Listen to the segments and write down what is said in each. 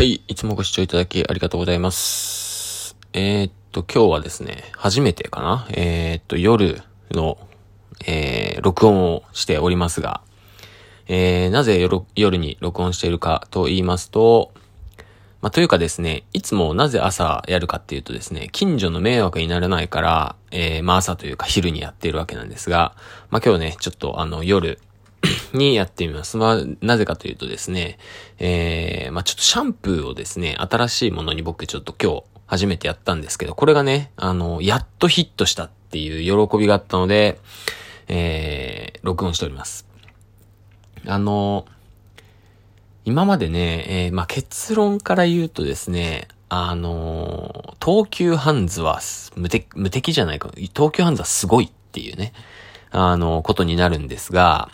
はい、いつもご視聴いただきありがとうございます。えー、っと、今日はですね、初めてかな？えー、っと、夜の、えー、録音をしておりますが、えー、なぜ夜に録音しているかと言いますと、まあ、というかですね、いつもなぜ朝やるかっていうとですね、近所の迷惑にならないから、えー、まあ朝というか昼にやっているわけなんですが、まあ、今日ね、ちょっとあの夜、にやってみます。まあ、なぜかというとですね、えー、まあちょっとシャンプーをですね、新しいものに僕ちょっと今日初めてやったんですけど、これがね、あの、やっとヒットしたっていう喜びがあったので、えー、録音しております。あの、今までね、えー、まあ結論から言うとですね、あの東急ハンズは無敵、無敵じゃないか、東急ハンズはすごいっていうね、あの、ことになるんですが、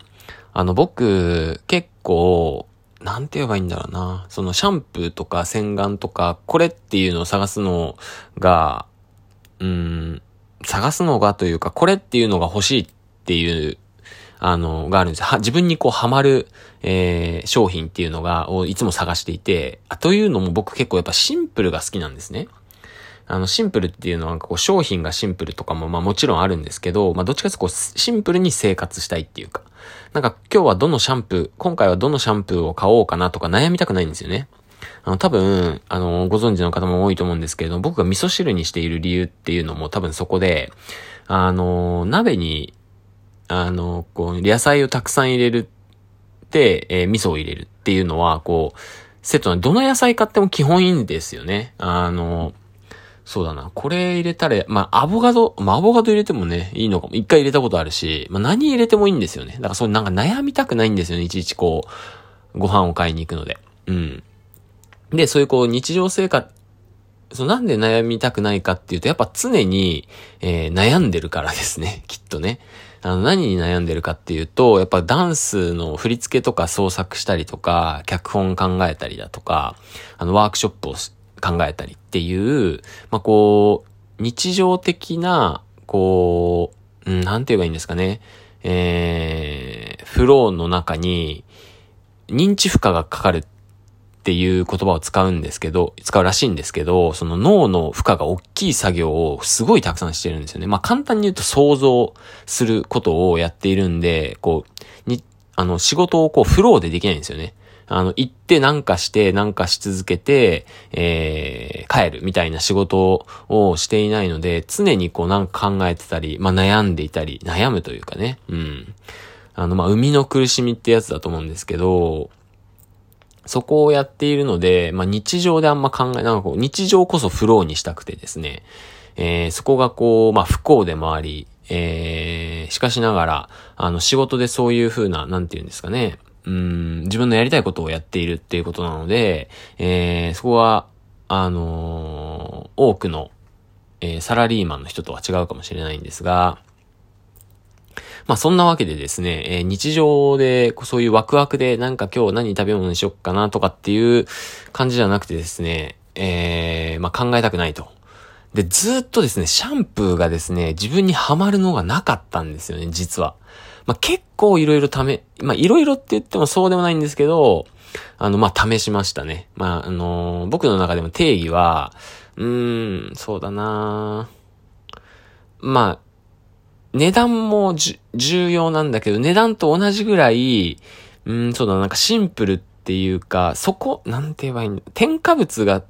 あの、僕、結構、なんて言えばいいんだろうな。そのシャンプーとか洗顔とか、これっていうのを探すのが、うん、探すのがというか、これっていうのが欲しいっていう、あの、があるんですは、自分にこうハマる、えー、商品っていうのが、をいつも探していて、あ、というのも僕結構やっぱシンプルが好きなんですね。あの、シンプルっていうのは、こう、商品がシンプルとかも、まあもちろんあるんですけど、まあどっちかというとこう、シンプルに生活したいっていうか、なんか今日はどのシャンプー、今回はどのシャンプーを買おうかなとか悩みたくないんですよね。あの、多分、あの、ご存知の方も多いと思うんですけれど、僕が味噌汁にしている理由っていうのも多分そこで、あの、鍋に、あの、こう、野菜をたくさん入れるって、えー、味噌を入れるっていうのは、こう、セットのどの野菜買っても基本いいんですよね。あの、そうだな。これ入れたら、まあ、アボカド、まあ、アボカド入れてもね、いいのかも。一回入れたことあるし、まあ、何入れてもいいんですよね。だからそうなんか悩みたくないんですよね。いちいちこう、ご飯を買いに行くので。うん。で、そういうこう、日常生活、そうなんで悩みたくないかっていうと、やっぱ常に、えー、悩んでるからですね。きっとね。あの、何に悩んでるかっていうと、やっぱダンスの振り付けとか創作したりとか、脚本考えたりだとか、あの、ワークショップを考えたりっていう、まあ、こう、日常的な、こう、うん、なんて言えばいいんですかね。えー、フローの中に、認知負荷がかかるっていう言葉を使うんですけど、使うらしいんですけど、その脳の負荷が大きい作業をすごいたくさんしてるんですよね。まあ簡単に言うと想像することをやっているんで、こう、に、あの、仕事をこうフローでできないんですよね。あの、行ってなんかしてなんかし続けて、えー、帰るみたいな仕事をしていないので、常にこうなんか考えてたり、まあ悩んでいたり、悩むというかね、うん。あの、まあ、生みの苦しみってやつだと思うんですけど、そこをやっているので、まあ、日常であんま考え、なんかこう、日常こそフローにしたくてですね、えー、そこがこう、まあ、不幸でもあり、えー、しかしながら、あの、仕事でそういう風な、なんて言うんですかね、うん、自分のやりたいことをやっているっていうことなので、えー、そこは、あのー、多くの、えー、サラリーマンの人とは違うかもしれないんですが、まあそんなわけでですね、えー、日常でそういうワクワクでなんか今日何食べ物にしよっかなとかっていう感じじゃなくてですね、えー、まあ考えたくないと。で、ずっとですね、シャンプーがですね、自分にはまるのがなかったんですよね、実は。まあ、結構いろいろ試、まあ、いろいろって言ってもそうでもないんですけど、あの、まあ、試しましたね。まあ、あのー、僕の中でも定義は、うーん、そうだなまあ、値段も重要なんだけど、値段と同じぐらい、うん、そうだなんかシンプルっていうか、そこ、なんて言えばいいんだ。添加物が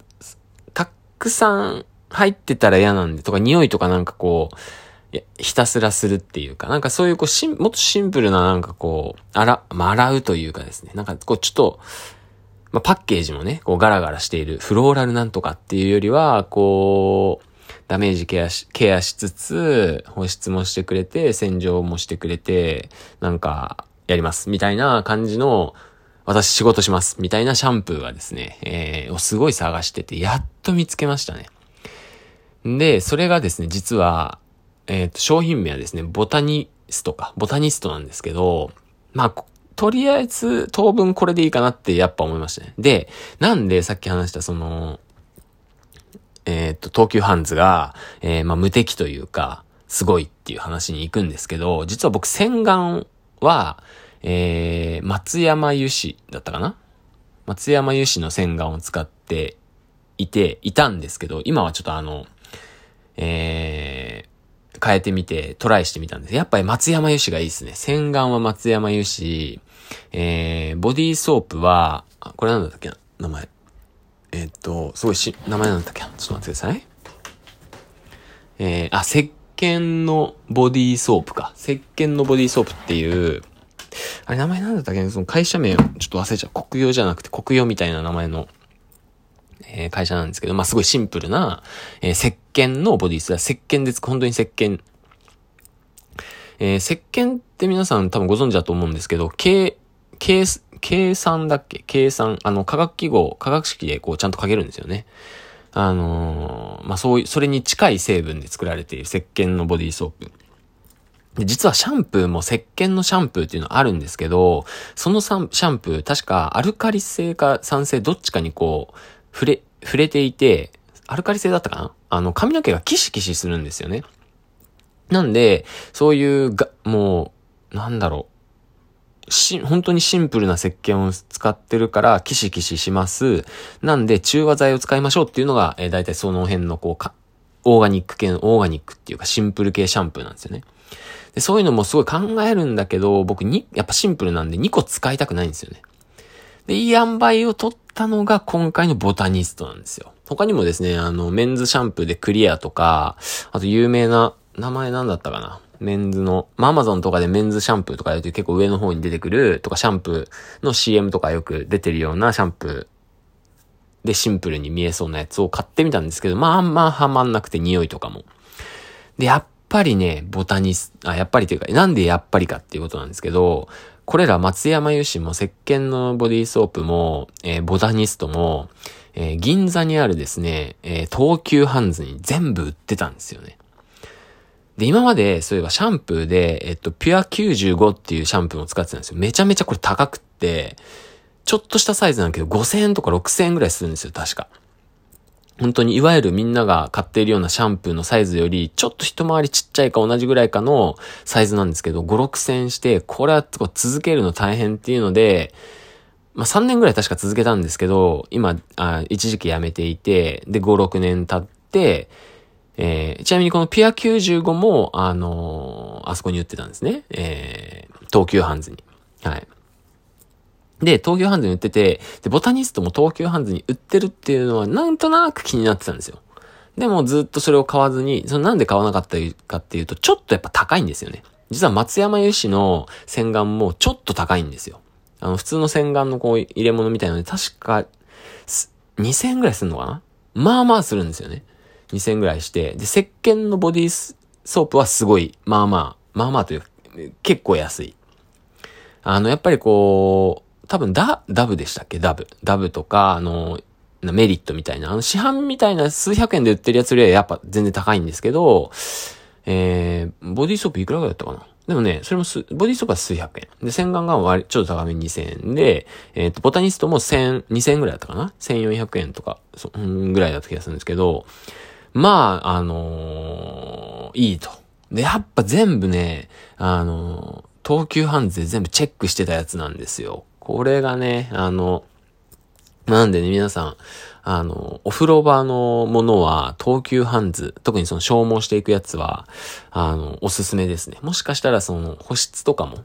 たくさん入ってたら嫌なんで、とか匂いとかなんかこう、ひたすらするっていうか、なんかそういうこうしん、もっとシンプルななんかこう、洗、まあ、洗うというかですね、なんかこうちょっと、まあ、パッケージもね、こうガラガラしているフローラルなんとかっていうよりは、こう、ダメージケアし、ケアしつつ、保湿もしてくれて、洗浄もしてくれて、なんか、やります。みたいな感じの、私仕事します。みたいなシャンプーがですね、えー、をすごい探してて、やっと見つけましたね。で、それがですね、実は、えっ、ー、と、商品名はですね、ボタニストか、ボタニストなんですけど、まあ、とりあえず当分これでいいかなってやっぱ思いましたね。で、なんでさっき話したその、えっ、ー、と、東急ハンズが、えー、まあ、無敵というか、すごいっていう話に行くんですけど、実は僕洗顔は、えー、松山油脂だったかな？松山油脂の洗顔を使っていて、いたんですけど、今はちょっとあの、えー、変えてみて、トライしてみたんです。やっぱり松山油脂がいいですね。洗顔は松山油脂、えー、ボディーソープは、あ、これなんだったっけな？名前。え、っと、すごいし、名前なんだったっけな？ちょっと待ってください。えー、あ、石鹸のボディーソープか。石鹸のボディーソープっていう、あれ名前なんだったっけその会社名をちょっと忘れちゃう。国用じゃなくて国用みたいな名前の、えー、会社なんですけど、まあ、すごいシンプルな、えー、石鹸のボディース。石鹸です。本当に石鹸。えー、石鹸って皆さん多分ご存知だと思うんですけど、計、計、計算だっけ？計算、あの、化学記号、化学式でこうちゃんと書けるんですよね。あのー、まあ、そういう、それに近い成分で作られている石鹸のボディーソープ。で、実はシャンプーも石鹸のシャンプーっていうのあるんですけど、そのシャンプー、確かアルカリ性か酸性どっちかにこう、触れ、触れていて、アルカリ性だったかな？あの、髪の毛がキシキシするんですよね。なんで、そういうが、もう、なんだろう。し、本当にシンプルな石鹸を使ってるから、キシキシします。なんで、中和剤を使いましょうっていうのが、えー、大体その辺のこうか、オーガニック系の、オーガニックっていうかシンプル系シャンプーなんですよね。でそういうのもすごい考えるんだけど、僕に、やっぱシンプルなんで2個使いたくないんですよね。で、いい塩梅を取ったのが今回のボタニストなんですよ。他にもですね、あの、メンズシャンプーでクリアとか、あと有名な、名前なんだったかなメンズの、まあ、アマゾンとかでメンズシャンプーとかやると結構上の方に出てくるとかシャンプーの CM とかよく出てるようなシャンプーでシンプルに見えそうなやつを買ってみたんですけど、まああんまハマんなくて匂いとかも。で、やっぱりね、ボタニス、あ、やっぱりというか、なんでやっぱりかっていうことなんですけど、これら松山油脂も石鹸のボディーソープも、えー、ボタニストも、えー、銀座にあるですね、えー、東急ハンズに全部売ってたんですよね。で、今まで、そういえばシャンプーで、えっと、ピュア95っていうシャンプーを使ってたんですよ。めちゃめちゃこれ高くって、ちょっとしたサイズなんだけど、5000円とか6000円ぐらいするんですよ、確か。本当にいわゆるみんなが買っているようなシャンプーのサイズより、ちょっと一回りちっちゃいか同じぐらいかのサイズなんですけど、5、6千して、これは続けるの大変っていうので、まあ3年ぐらい確か続けたんですけど、今、あ一時期やめていて、で、5、6年経って、えー、ちなみにこのピア95も、あのー、あそこに売ってたんですね。えー、東急ハンズに。はい。で、東急ハンズに売ってて、で、ボタニストも東急ハンズに売ってるっていうのはなんとなく気になってたんですよ。でもずっとそれを買わずに、そのなんで買わなかったかっていうと、ちょっとやっぱ高いんですよね。実は松山油脂の洗顔もちょっと高いんですよ。あの、普通の洗顔のこう入れ物みたいなので、確か、2000円ぐらいするのかな？まあまあするんですよね。2000円ぐらいして。で、石鹸のボディソープはすごい、まあまあ、まあまあというか、結構安い。あの、やっぱりこう、多分ダ、ダブでしたっけ？ダブ。ダブとか、あの、メリットみたいな、あの市販みたいな数百円で売ってるやつよりはやっぱ全然高いんですけど、えー、ボディーソープいくらぐらいだったかな？でもね、それもす、ボディーソープは数百円。で、洗顔が割ちょっと高めに2000円で、えっ、ー、と、ボタニストも1000、2000円ぐらいだったかな ?1400 円とか、そ、うんぐらいだった気がするんですけど、まあ、あのー、いいと。で、やっぱ全部ね、あのー、東急ハンズで全部チェックしてたやつなんですよ。これがね、あの、なんでね、皆さん、あの、お風呂場のものは、東急ハンズ、特にその消耗していくやつは、あの、おすすめですね。もしかしたらその保湿とかも、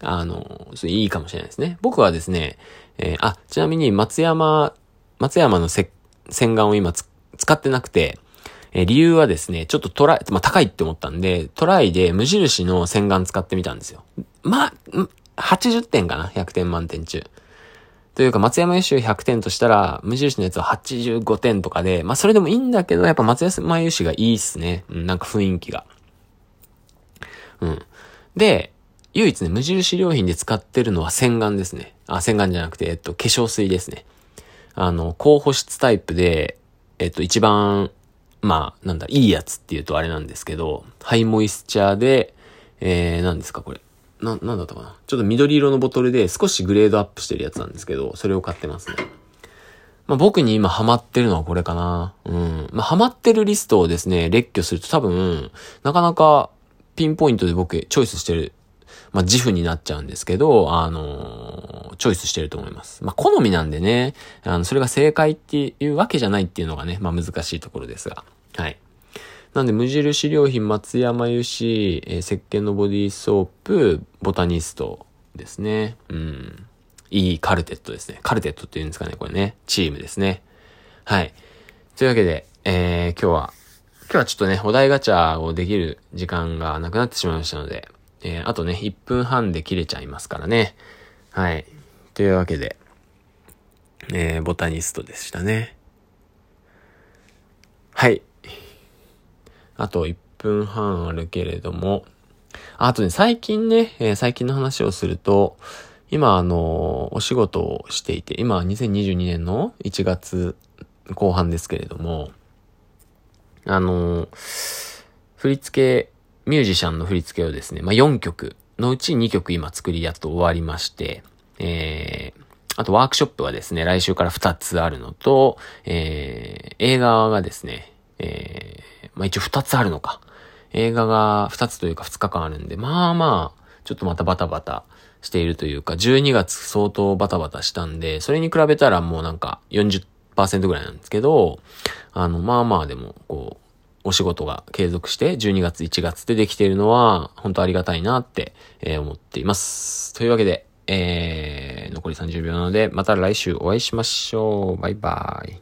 あの、いいかもしれないですね。僕はですね、えー、あ、ちなみに松山、松山のせ洗顔を今使ってなくて、えー、理由はですね、ちょっとトライ、まあ、高いって思ったんで、トライで無印の洗顔使ってみたんですよ。まあ、80点かな ?100 点満点中。というか、松山優秀100点としたら、無印のやつは85点とかで、まあそれでもいいんだけど、やっぱ松山優秀がいいっすね。うん、なんか雰囲気が。うん。で、唯一ね、無印良品で使ってるのは洗顔ですね。あ、洗顔じゃなくて、えっと、化粧水ですね。あの、高保湿タイプで、えっと、一番、まあ、なんだ、いいやつっていうとあれなんですけど、ハイモイスチャーで、えー、何ですか、これ。な、なんだったかな？ちょっと緑色のボトルで少しグレードアップしてるやつなんですけど、それを買ってますね。まあ、僕に今ハマってるのはこれかな。うん。まあ、ハマってるリストをですね、列挙すると多分、なかなかピンポイントで僕チョイスしてる、まあ、自負になっちゃうんですけど、あのー、チョイスしてると思います。まあ、好みなんでね、あの、それが正解っていうわけじゃないっていうのがね、まあ、難しいところですが。はい。なんで、無印良品松山油脂、えー、石鹸のボディーソープ、ボタニストですね。うん。いいカルテットですね。カルテットって言うんですかね、これね。チームですね。はい。というわけで、えー、今日は、今日はちょっとね、お題ガチャをできる時間がなくなってしまいましたので、えー、あとね、1分半で切れちゃいますからね。はい。というわけで、えー、ボタニストでしたね。はい。あと1分半あるけれども、あとね、最近ね、えー、最近の話をすると、今、あの、お仕事をしていて、今、2022年の1月後半ですけれども、あの、振り付け、ミュージシャンの振り付けをですね、まあ、4曲のうち2曲今作りやっと終わりまして、えー、あとワークショップはですね、来週から2つあるのと、えー、映画がですね、えー、まあ、一応2つあるのか。映画が2つというか2日間あるんで、まあまあ、ちょっとまたバタバタしているというか、12月相当バタバタしたんで、それに比べたらもうなんか40%ぐらいなんですけど、あの、まあまあでも、こう、お仕事が継続して12月1月でできているのは、本当ありがたいなって、え、思っています。というわけで、えー、残り30秒なので、また来週お会いしましょう。バイバイ。